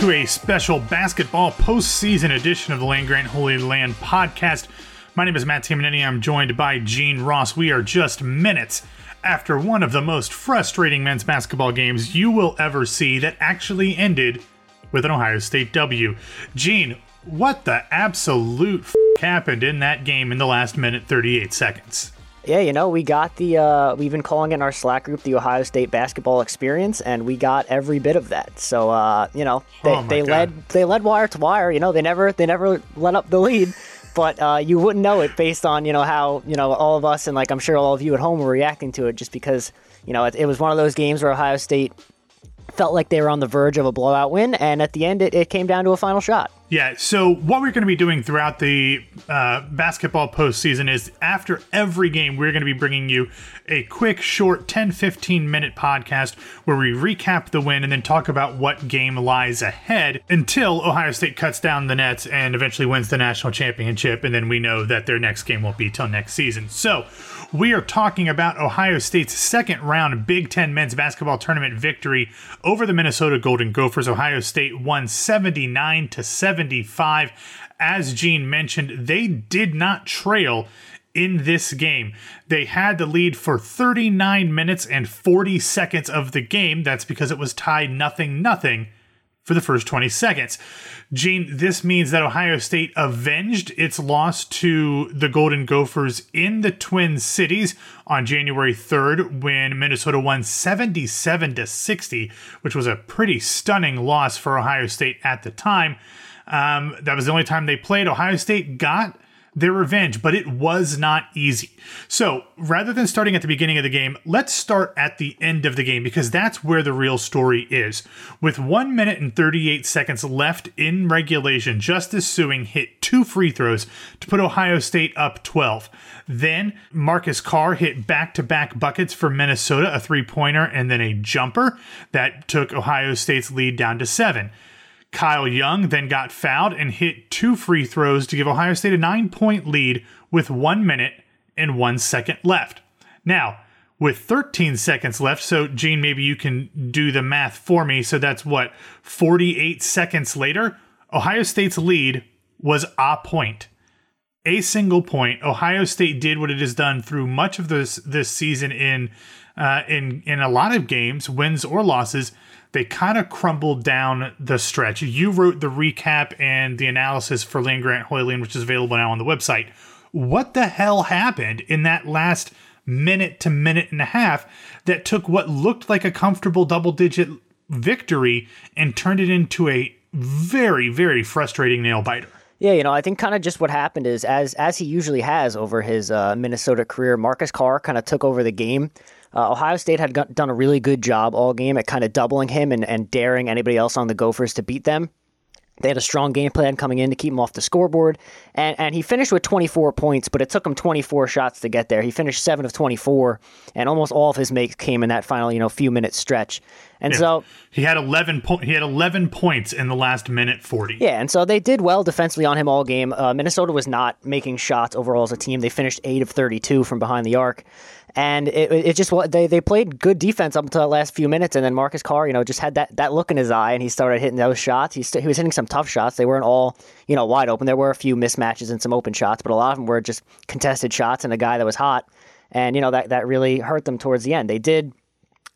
to a special basketball postseason edition of the Land Grant Holy Land podcast. My name is Matt Tamanini. I'm joined by Gene Ross. We are just minutes after one of the most frustrating men's basketball games you will ever see that actually ended with an Ohio State W. Gene, what the absolute f- happened in that game in the last minute 38 seconds? Yeah, you know, we got the, uh, we've been calling it in our Slack group the Ohio State basketball experience, and we got every bit of that. So, uh, you know, they, oh they God. led, they led wire to wire. You know, they never, they never let up the lead, but uh, you wouldn't know it based on, you know, how, you know, all of us and like I'm sure all of you at home were reacting to it just because, you know, it, it was one of those games where Ohio State felt like they were on the verge of a blowout win, and at the end, it, it came down to a final shot. Yeah, so what we're going to be doing throughout the uh, basketball postseason is after every game, we're going to be bringing you a quick, short 10 15 minute podcast where we recap the win and then talk about what game lies ahead until Ohio State cuts down the nets and eventually wins the national championship. And then we know that their next game won't be till next season. So we are talking about Ohio State's second round Big Ten men's basketball tournament victory over the Minnesota Golden Gophers. Ohio State won 79 to 75. As Gene mentioned, they did not trail in this game. They had the lead for 39 minutes and 40 seconds of the game. That's because it was tied nothing nothing for the first 20 seconds. Gene, this means that Ohio State avenged its loss to the Golden Gophers in the Twin Cities on January 3rd when Minnesota won 77 to 60, which was a pretty stunning loss for Ohio State at the time. Um, that was the only time they played. Ohio State got their revenge, but it was not easy. So rather than starting at the beginning of the game, let's start at the end of the game because that's where the real story is. With one minute and 38 seconds left in regulation, Justice Sueing hit two free throws to put Ohio State up 12. Then Marcus Carr hit back to back buckets for Minnesota, a three pointer and then a jumper that took Ohio State's lead down to seven. Kyle Young then got fouled and hit two free throws to give Ohio State a nine point lead with one minute and one second left. Now, with 13 seconds left, so Gene, maybe you can do the math for me. So that's what, 48 seconds later? Ohio State's lead was a point. A single point. Ohio State did what it has done through much of this this season in uh, in in a lot of games, wins or losses they kind of crumbled down the stretch. You wrote the recap and the analysis for Land Grant Holy Land, which is available now on the website. What the hell happened in that last minute to minute and a half that took what looked like a comfortable double digit victory and turned it into a very, very frustrating nail biter? Yeah, you know, I think kind of just what happened is as as he usually has over his uh, Minnesota career, Marcus Carr kind of took over the game. Uh, Ohio State had got, done a really good job all game at kind of doubling him and, and daring anybody else on the Gophers to beat them. They had a strong game plan coming in to keep him off the scoreboard, and and he finished with 24 points, but it took him 24 shots to get there. He finished seven of 24, and almost all of his makes came in that final, you know, few minute stretch. And so he had 11 po- he had 11 points in the last minute 40. yeah, and so they did well defensively on him all game. Uh, Minnesota was not making shots overall as a team. They finished eight of thirty-two from behind the arc, and it, it just they they played good defense up until the last few minutes, and then Marcus Carr, you know, just had that, that look in his eye, and he started hitting those shots. He st- he was hitting some tough shots. They weren't all you know wide open. There were a few mismatches and some open shots, but a lot of them were just contested shots and a guy that was hot, and you know that that really hurt them towards the end. They did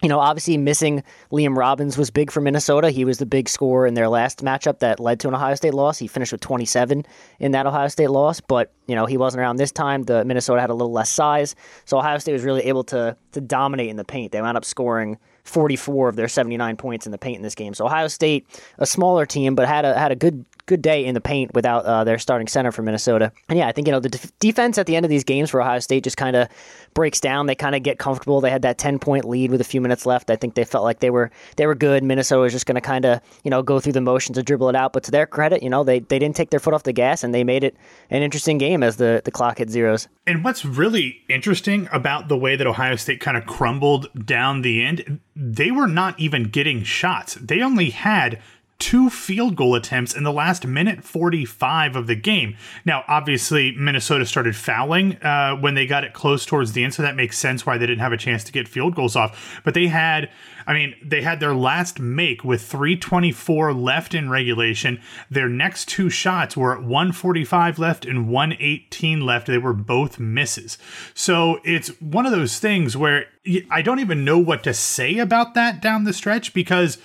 you know, obviously missing Liam Robbins was big for Minnesota. He was the big scorer in their last matchup that led to an Ohio State loss. He finished with 27 in that Ohio State loss, but you know he wasn't around this time. The Minnesota had a little less size, so Ohio State was really able to to dominate in the paint. They wound up scoring 44 of their 79 points in the paint in this game. So Ohio State, a smaller team, but had a had a good good day in the paint without uh, their starting center for Minnesota. And yeah, I think you know the def- defense at the end of these games for Ohio State just kind of breaks down. They kind of get comfortable. They had that 10 point lead with a few minutes left. I think they felt like they were they were good. Minnesota was just going to kind of you know go through the motions and dribble it out. But to their credit, you know they they didn't take their foot off the gas and they made it an interesting game as the the clock hit zeros. And what's really interesting about the way that Ohio State kind of crumbled down the end, they were not even getting shots. They only had two field goal attempts in the last minute 45 of the game. Now, obviously, Minnesota started fouling uh, when they got it close towards the end, so that makes sense why they didn't have a chance to get field goals off. But they had, I mean, they had their last make with 324 left in regulation. Their next two shots were at 145 left and 118 left. They were both misses. So it's one of those things where I don't even know what to say about that down the stretch because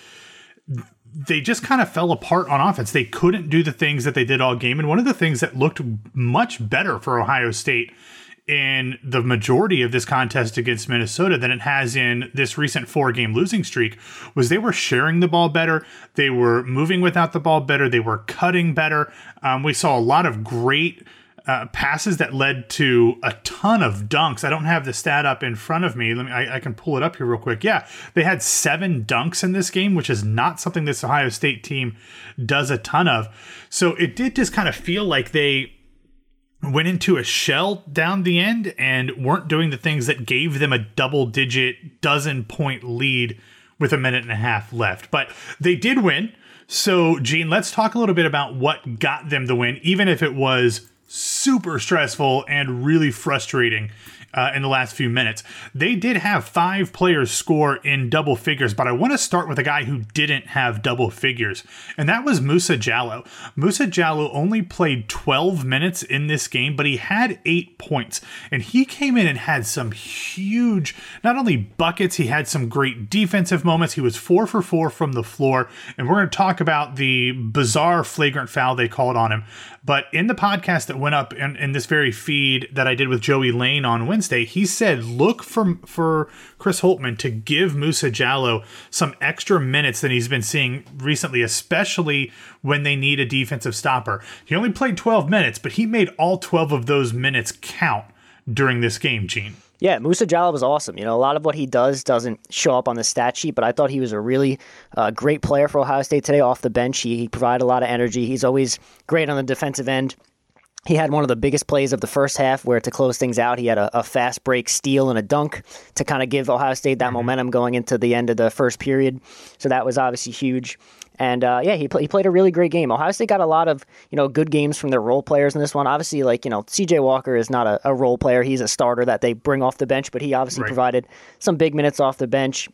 they just kind of fell apart on offense. They couldn't do the things that they did all game. And one of the things that looked much better for Ohio State in the majority of this contest against Minnesota than it has in this recent four game losing streak was they were sharing the ball better. They were moving without the ball better. They were cutting better. Um, we saw a lot of great uh, passes that led to a ton of dunks. I don't have the stat up in front of me. Let me. I, I, can pull it up here real quick. Yeah, they had seven dunks in this game, which is not something this Ohio State team does a ton of. So it did just kind of feel like they went into a shell down the end and weren't doing the things that gave them a double digit dozen point lead with a minute and a half left. But they did win. So, Gene, let's talk a little bit about what got them the win, even if it was super stressful and really frustrating uh, in the last few minutes. They did have five players score in double figures, but I want to start with a guy who didn't have double figures, and that was Musa Jallow. Musa Jallow only played 12 minutes in this game, but he had eight points, and he came in and had some huge, not only buckets, he had some great defensive moments. He was four for four from the floor, and we're going to talk about the bizarre flagrant foul they called on him. But in the podcast that went up in, in this very feed that I did with Joey Lane on Wednesday, he said look for for Chris Holtmann to give Musa Jallow some extra minutes than he's been seeing recently, especially when they need a defensive stopper. He only played 12 minutes, but he made all 12 of those minutes count during this game, Gene. Yeah, Musa Jallow was awesome. You know, a lot of what he does doesn't show up on the stat sheet, but I thought he was a really uh, great player for Ohio State today off the bench. He, he provided a lot of energy. He's always great on the defensive end. He had one of the biggest plays of the first half where to close things out, he had a, a fast break steal and a dunk to kind of give Ohio State that mm-hmm. momentum going into the end of the first period. So that was obviously huge. And uh, yeah, he, play, he played a really great game. Ohio State got a lot of you know good games from their role players in this one. Obviously, like you know, C.J. Walker is not a, a role player; he's a starter that they bring off the bench. But he obviously right. provided some big minutes off the bench.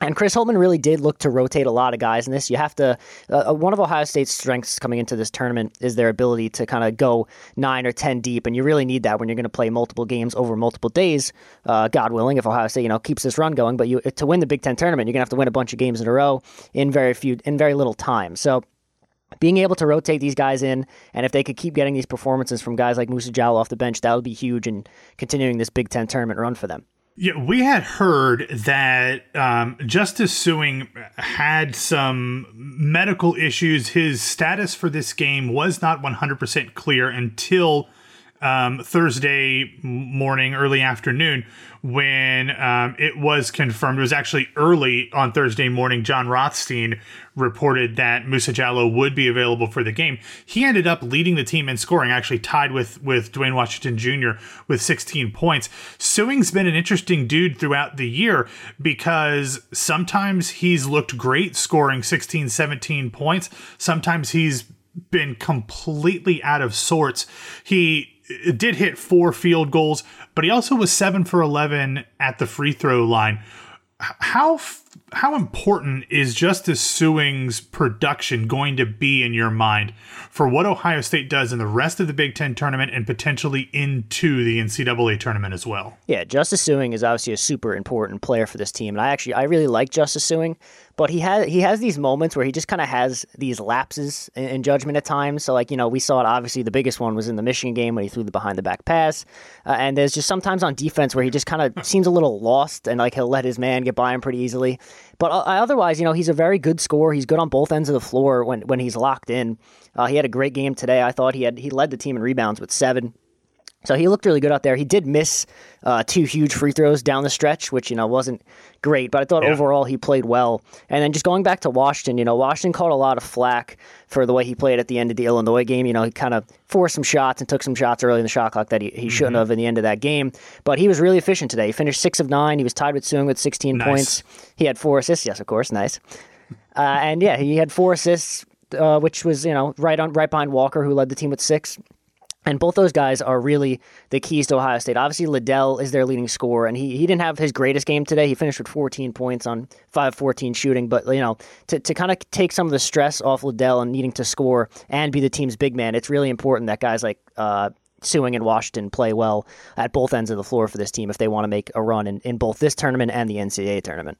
And Chris Holtmann really did look to rotate a lot of guys in this. You have to. Uh, uh one of Ohio State's strengths coming into this tournament is their ability to kind of go nine or ten deep, and you really need that when you're going to play multiple games over multiple days. Uh, God willing, if Ohio State you know keeps this run going, but you to win the Big Ten tournament, you're going to have to win a bunch of games in a row in very few in very little time. So being able to rotate these guys in, and if they could keep getting these performances from guys like Musa Jallow off the bench, that would be huge in continuing this Big Ten tournament run for them. Yeah, we had heard that um, Justice Sueing had some medical issues. His status for this game was not 100% clear until um, Thursday morning, early afternoon, when um, it was confirmed. It was actually early on Thursday morning. Jon Rothstein reported that Musa Jallow would be available for the game. He ended up leading the team in scoring, actually tied with with Duane Washington Jr. with 16 points. Sueing's been an interesting dude throughout the year because sometimes he's looked great scoring 16, 17 points. Sometimes he's been completely out of sorts. He did hit four field goals, but he also was seven for 11 at the free throw line. How how important is Justice Sueing's production going to be in your mind for what Ohio State does in the rest of the Big Ten tournament and potentially into the NCAA tournament as well? Yeah, Justice Sueing is obviously a super important player for this team, and I actually I really like Justice Sueing but he has he has these moments where he just kind of has these lapses in, in, judgment at times. So like you know we saw it obviously the biggest one was in the Michigan game when he threw the behind the back pass, uh, and there's just sometimes on defense where he just kind of seems a little lost and like he'll let his man get by him pretty easily. But uh, otherwise, you know, he's a very good scorer. He's good on both ends of the floor when when he's locked in. Uh, he had a great game today. I thought he had he led the team in rebounds with seven. So he looked really good out there. He did miss uh, two huge free throws down the stretch, which you know wasn't great, but I thought yeah. overall he played well. And then just going back to Washington, you know, Washington caught a lot of flack for the way he played at the end of the Illinois game. You know, he kind of forced some shots and took some shots early in the shot clock that he, he shouldn't mm-hmm. have in the end of that game. But he was really efficient today. He finished six of nine. He was tied with Sueing with 16 nice. points. He had four assists. Yes, of course, nice. Uh, and yeah, he had four assists, uh, which was you know right on right behind Walker, who led the team with six. And both those guys are really the keys to Ohio State. Obviously, Liddell is their leading scorer, and he, he didn't have his greatest game today. He finished with 14 points on 5 14 shooting. But, you know, to, to kind of take some of the stress off Liddell and needing to score and be the team's big man, it's really important that guys like uh, Sueing and Washington play well at both ends of the floor for this team if they want to make a run in, in both this tournament and the NCAA tournament.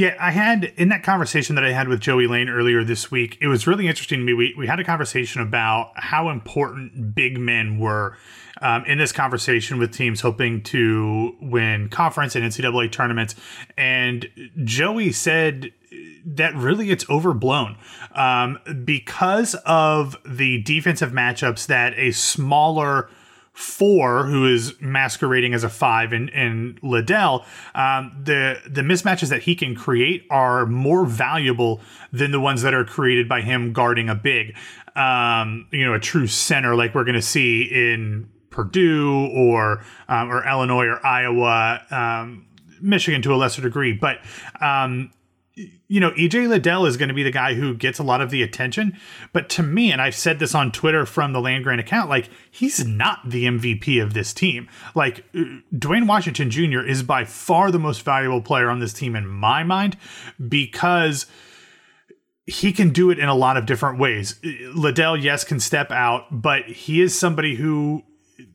Yeah, I had in that conversation that I had with Joey Lane earlier this week, it was really interesting to me. We, we had a conversation about how important big men were um, in this conversation with teams hoping to win conference and NCAA tournaments. And Joey said that really it's overblown um, because of the defensive matchups that a smaller four, who is masquerading as a five, and, and Liddell, um, the the mismatches that he can create are more valuable than the ones that are created by him guarding a big, um, you know, a true center like we're going to see in Purdue or um, or Illinois or Iowa. Um, Michigan to a lesser degree, but um, you know, EJ Liddell is going to be the guy who gets a lot of the attention. But to me, and I've said this on Twitter from the land grant account, like he's not the MVP of this team. Like Duane Washington Jr. is by far the most valuable player on this team in my mind because he can do it in a lot of different ways. Liddell, yes, can step out, but he is somebody who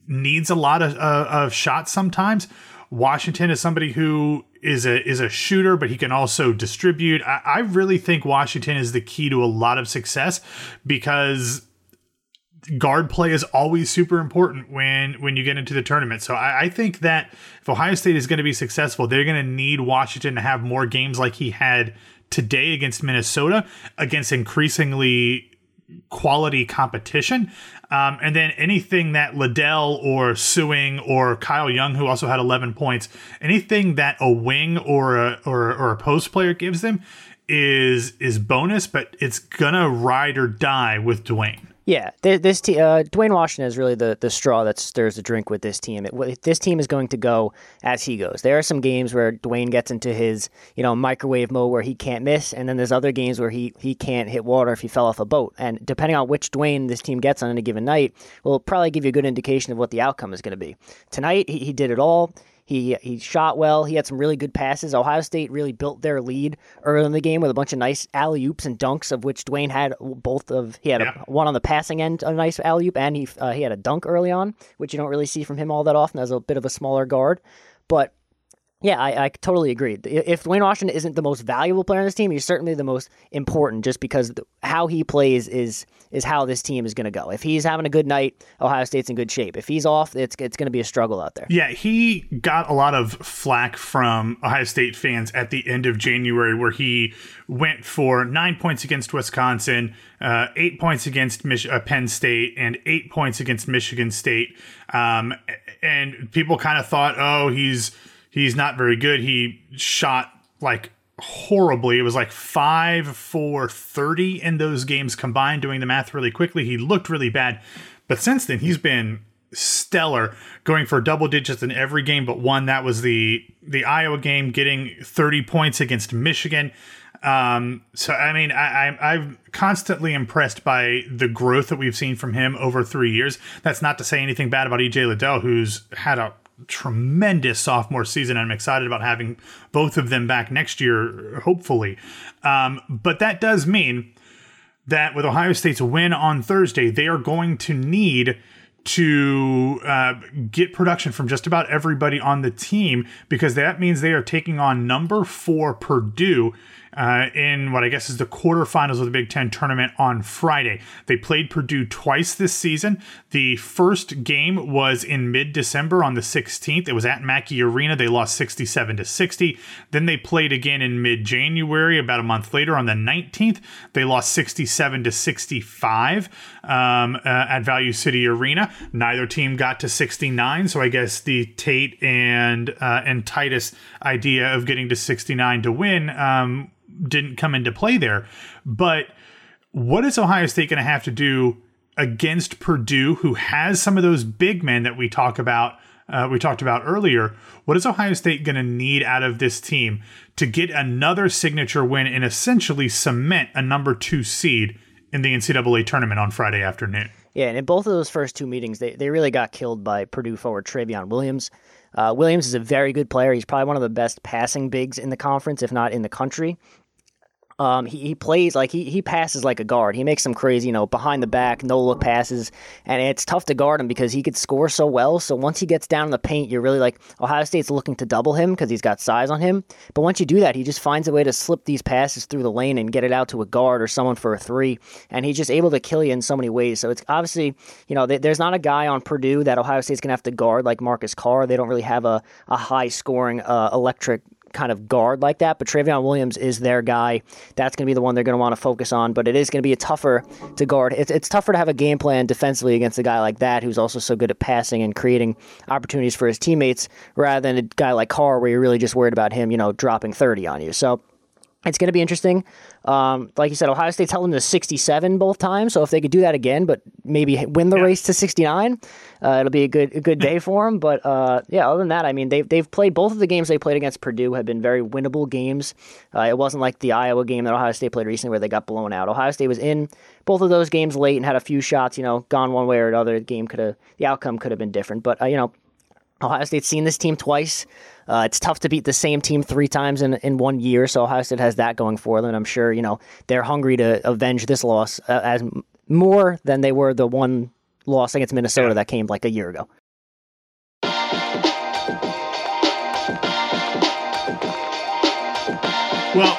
needs a lot of, uh, of shots sometimes. Washington is somebody who is a is a shooter, but he can also distribute. I, I really think Washington is the key to a lot of success because guard play is always super important when when you get into the tournament. So I, I think that if Ohio State is going to be successful, they're going to need Washington to have more games like he had today against Minnesota, against increasingly quality competition. Um, and then anything that Liddell or Sueing or Kyle Young, who also had 11 points, anything that a wing or a, or, or a post player gives them is is bonus, but it's gonna ride or die with Duane. Yeah, this uh, Duane Washington is really the, the straw that stirs the drink with this team. It, this team is going to go as he goes. There are some games where Duane gets into his you know microwave mode where he can't miss, and then there's other games where he he can't hit water if he fell off a boat. And depending on which Duane this team gets on any given night, will probably give you a good indication of what the outcome is going to be. Tonight he, he did it all. He he shot well. He had some really good passes. Ohio State really built their lead early in the game with a bunch of nice alley oops and dunks, of which Duane had both of. He had yeah. a, one on the passing end, a nice alley oop, and he uh, he had a dunk early on, which you don't really see from him all that often as a bit of a smaller guard. But yeah, I, I, totally agree. If Duane Washington isn't the most valuable player on this team, he's certainly the most important just because how he plays is is how this team is going to go. If he's having a good night, Ohio State's in good shape. If he's off, it's it's going to be a struggle out there. Yeah, he got a lot of flack from Ohio State fans at the end of January where he went for 9 points against Wisconsin, uh, 8 points against Mich- uh, Penn State and 8 points against Michigan State. Um, and people kind of thought, "Oh, he's he's not very good. He shot like horribly. It was like five for 30 in those games combined, doing the math really quickly. He looked really bad. But since then, he's been stellar, going for double digits in every game but one. That was the the Iowa game, getting 30 points against Michigan. Um, so I mean, I, I, I'm constantly impressed by the growth that we've seen from him over three years. That's not to say anything bad about EJ Liddell, who's had a tremendous sophomore season. I'm excited about having both of them back next year, hopefully. Um, but that does mean that with Ohio State's win on Thursday, they are going to need to uh, get production from just about everybody on the team because that means they are taking on number four Purdue uh, in what I guess is the quarterfinals of the Big Ten tournament on Friday. They played Purdue twice this season. The first game was in mid December on the 16th. It was at Mackey Arena. They lost 67 to 60. Then they played again in mid January, about a month later on the 19th. They lost 67 to 65 um, uh, at Value City Arena. Neither team got to 69, so I guess the Tate and uh, and Titus idea of getting to 69 to win um, didn't come into play there. But what is Ohio State going to have to do against Purdue, who has some of those big men that we talk about uh, we talked about earlier. What is Ohio State going to need out of this team to get another signature win and essentially cement a number two seed in the NCAA tournament on Friday afternoon? Yeah, and in both of those first two meetings, they, they really got killed by Purdue forward Trevion Williams. Uh, Williams is a very good player. He's probably one of the best passing bigs in the conference, if not in the country. Um, he, he plays like he, he passes like a guard. He makes some crazy, you know, behind the back, no look passes, and it's tough to guard him because he could score so well. So once he gets down in the paint, you're really like Ohio State's looking to double him because he's got size on him. But once you do that, he just finds a way to slip these passes through the lane and get it out to a guard or someone for a three, and he's just able to kill you in so many ways. So it's obviously, you know, there's not a guy on Purdue that Ohio State's gonna have to guard like Marcus Carr. They don't really have a, a high scoring, uh, electric kind of guard like that, but Trevion Williams is their guy. That's going to be the one they're going to want to focus on, but it is going to be a tougher to guard. It's, it's tougher to have a game plan defensively against a guy like that who's also so good at passing and creating opportunities for his teammates rather than a guy like Carr where you're really just worried about him, you know, dropping 30 on you. So it's going to be interesting. Um, like you said, Ohio State's held them to 67 both times. So if they could do that again, but maybe win the yeah. race to 69, uh, it'll be a good a good day for them. But uh, yeah, other than that, I mean, they've they've played both of the games they played against Purdue have been very winnable games. Uh, it wasn't like the Iowa game that Ohio State played recently where they got blown out. Ohio State was in both of those games late and had a few shots. You know, gone one way or another. The game could have the outcome could have been different. But uh, you know, Ohio State's seen this team twice. Uh, it's tough to beat the same team three times in, in one year, so Ohio State has that going for them. And I'm sure you know they're hungry to avenge this loss uh, as more than they were the one loss against Minnesota yeah. that came like a year ago. Well,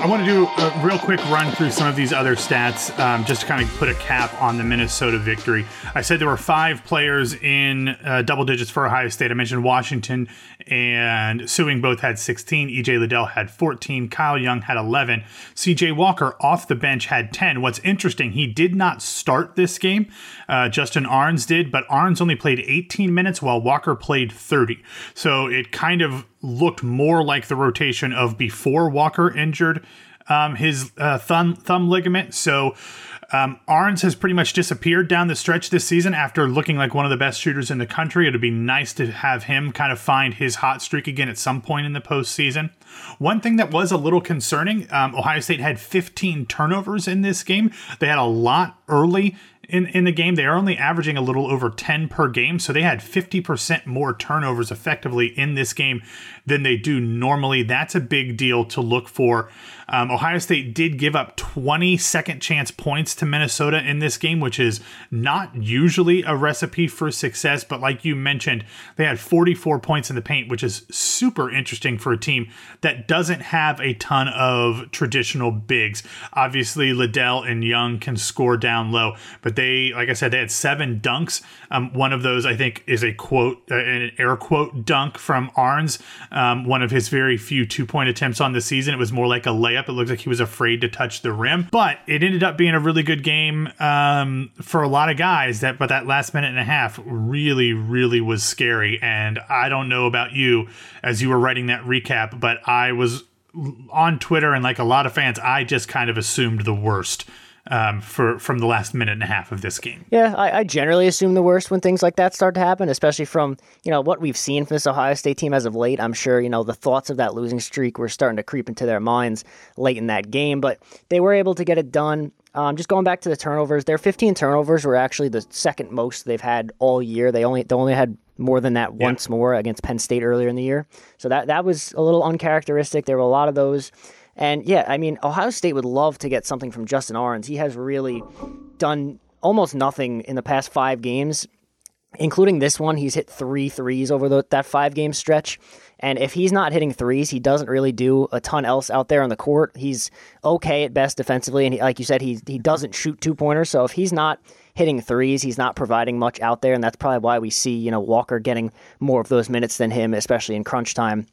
I want to do a real quick run through some of these other stats um, just to kind of put a cap on the Minnesota victory. I said there were five players in uh, double digits for Ohio State. I mentioned Washington and Sueing both had 16. EJ Liddell had 14. Kyle Young had 11. CJ Walker off the bench had 10. What's interesting, he did not start this game. Uh, Justin Ahrens did, but Ahrens only played 18 minutes while Walker played 30. So it kind of looked more like the rotation of before Walker injured um, his uh, thumb thumb ligament. So um, Ahrens has pretty much disappeared down the stretch this season after looking like one of the best shooters in the country. It'd be nice to have him kind of find his hot streak again at some point in the postseason. One thing that was a little concerning um, Ohio State had 15 turnovers in this game. They had a lot early in, in the game. They are only averaging a little over 10 per game. So they had 50% more turnovers effectively in this game than they do normally. That's a big deal to look for. Um, Ohio State did give up 20 second chance points to Minnesota in this game, which is not usually a recipe for success. But like you mentioned, they had 44 points in the paint, which is super interesting for a team that doesn't have a ton of traditional bigs. Obviously, Liddell and Young can score down low, but they, like I said, they had seven dunks. Um, one of those, I think, is a quote, uh, an air quote dunk from Ahrens, um, one of his very few two point attempts on the season. It was more like a layup. It looked like he was afraid to touch the rim, but it ended up being a really good game um, for a lot of guys. That, but that last minute and a half really, really was scary. And I don't know about you as you were writing that recap, but I was on Twitter and like a lot of fans, I just kind of assumed the worst um, for from the last minute and a half of this game. Yeah, I, I, generally assume the worst when things like that start to happen, especially from you know what we've seen from this Ohio State team as of late. I'm sure you know the thoughts of that losing streak were starting to creep into their minds late in that game, but they were able to get it done. Um, just going back to the turnovers, their 15 turnovers were actually the second most they've had all year. They only they only had more than that once yeah. more against Penn State earlier in the year. So that that was a little uncharacteristic. There were a lot of those. And yeah, I mean, Ohio State would love to get something from Justin Ahrens. He has really done almost nothing in the past five games, including this one. He's hit three threes over the, that five game stretch. And if he's not hitting threes, he doesn't really do a ton else out there on the court. He's okay at best defensively. And he, like you said, he, he doesn't shoot two pointers. So if he's not hitting threes, he's not providing much out there. And that's probably why we see, you know, Walker getting more of those minutes than him, especially in crunch time.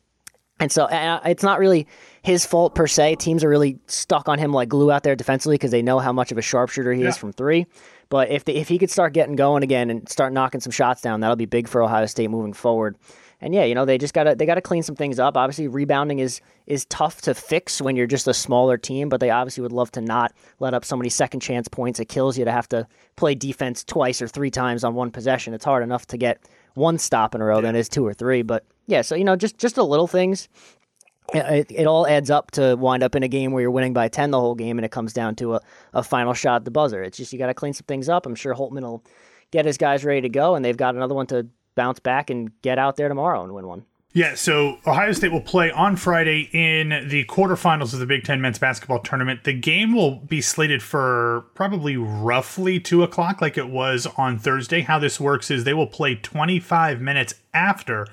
And so uh, it's not really his fault per se. Teams are really stuck on him like glue out there defensively because they know how much of a sharpshooter he yeah. is from three. But if the, if he could start getting going again and start knocking some shots down, that'll be big for Ohio State moving forward. And yeah, you know they just gotta they gotta clean some things up. Obviously, rebounding is is tough to fix when you're just a smaller team, but they obviously would love to not let up so many second chance points. It kills you to have to play defense twice or three times on one possession. It's hard enough to get one stop in a row than it is two or three. But yeah, so you know, just just the little things. It, it all adds up to wind up in a game where you're winning by 10 the whole game and it comes down to a, a final shot at the buzzer. It's just you got to clean some things up. I'm sure Holtmann will get his guys ready to go, and they've got another one to bounce back and get out there tomorrow and win one. Yeah, so Ohio State will play on Friday in the quarterfinals of the Big Ten men's basketball tournament. The game will be slated for probably roughly two o'clock, like it was on Thursday. How this works is they will play 25 minutes after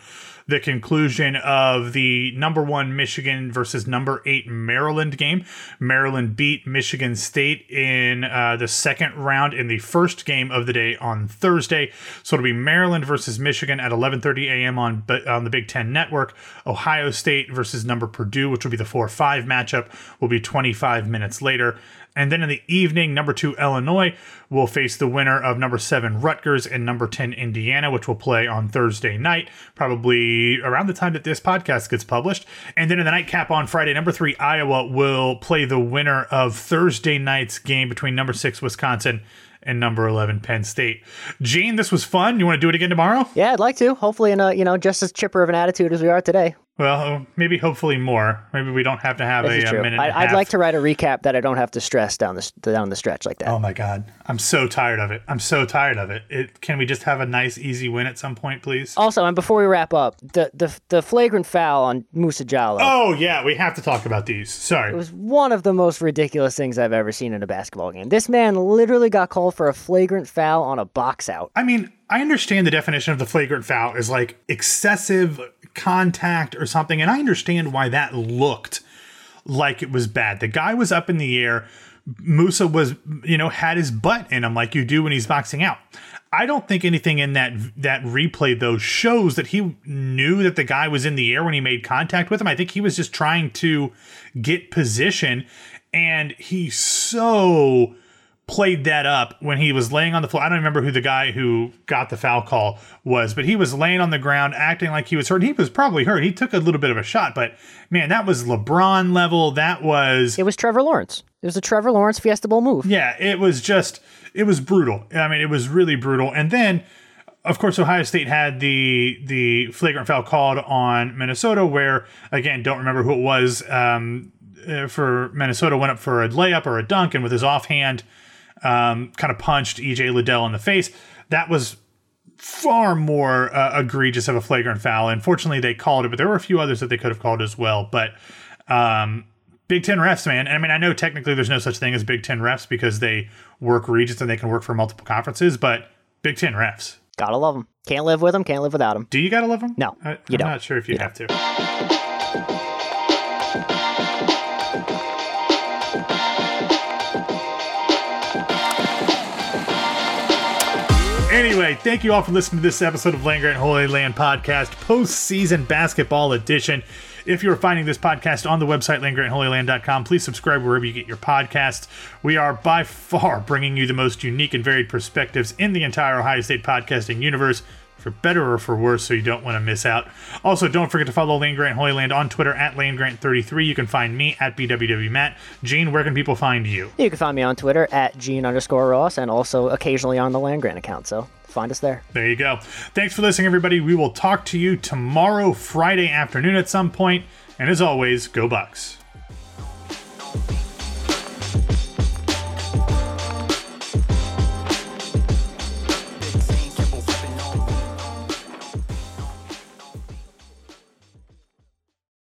the conclusion of the number one Michigan versus number eight Maryland game. Maryland beat Michigan State in uh, the second round in the first game of the day on Thursday. So it'll be Maryland versus Michigan at 11:30 a.m. on on the Big Ten Network. Ohio State versus number Purdue, which will be the four-five matchup, will be 25 minutes later. And then in the evening, number two Illinois will face the winner of number seven Rutgers and number 10 Indiana, which will play on Thursday night, probably around the time that this podcast gets published. And then in the nightcap on Friday, number three Iowa will play the winner of Thursday night's game between number six Wisconsin and number 11 Penn State. Gene, this was fun. You want to do it again tomorrow? Yeah, I'd like to. Hopefully in a, you know, just as chipper of an attitude as we are today. Well, maybe hopefully more. Maybe we don't have to have a, uh, a, minute. I, would like to write a recap that I don't have to stress down the down the stretch like that. Oh my god, I'm so tired of it. I'm so tired of it. It can we just have a nice easy win at some point, please? Also, and before we wrap up, the the, the flagrant foul on Musa Jallow. Oh yeah, we have to talk about these. Sorry, it was one of the most ridiculous things I've ever seen in a basketball game. This man literally got called for a flagrant foul on a box out. I mean, I understand the definition of the flagrant foul is like excessive contact or something. And I understand why that looked like it was bad. The guy was up in the air. Musa was, you know, had his butt in him like you do when he's boxing out. I don't think anything in that that replay though shows that he knew that the guy was in the air when he made contact with him. I think he was just trying to get position and he so played that up when he was laying on the floor. I don't remember who the guy who got the foul call was, but he was laying on the ground acting like he was hurt. He was probably hurt. He took a little bit of a shot, but man, that was LeBron level. That was It was Trevor Lawrence. It was a Trevor Lawrence Fiesta Bowl move. Yeah, it was just it was brutal. I mean, it was really brutal. And then of course, Ohio State had the the flagrant foul called on Minnesota, where again, don't remember who it was. Um, uh, for Minnesota, went up for a layup or a dunk, and with his offhand, um, kind of punched EJ Liddell in the face. That was far more uh, egregious of a flagrant foul. Unfortunately, they called it, but there were a few others that they could have called as well. But um, Big Ten refs, man. I mean, I know technically there's no such thing as Big Ten refs because they work regions and they can work for multiple conferences, but Big Ten refs. Gotta love them. Can't live with them. Can't live without them. Do you gotta love them? No, I, you I'm don't. not sure if you, you have don't. to. Anyway, thank you all for listening to this episode of Land Grant Holy Land Podcast, postseason basketball edition. If you're finding this podcast on the website, landgrantholyland.com, please subscribe wherever you get your podcasts. We are by far bringing you the most unique and varied perspectives in the entire Ohio State podcasting universe for better or for worse, so you don't want to miss out. Also, don't forget to follow Land Grant Holy Land on Twitter at LandGrant33. You can find me at BWWMatt. Gene, where can people find you? You can find me on Twitter at Gene underscore Ross and also occasionally on the Land Grant account. So find us there. There you go. Thanks for listening, everybody. We will talk to you tomorrow, Friday afternoon at some point. And as always, go Bucks.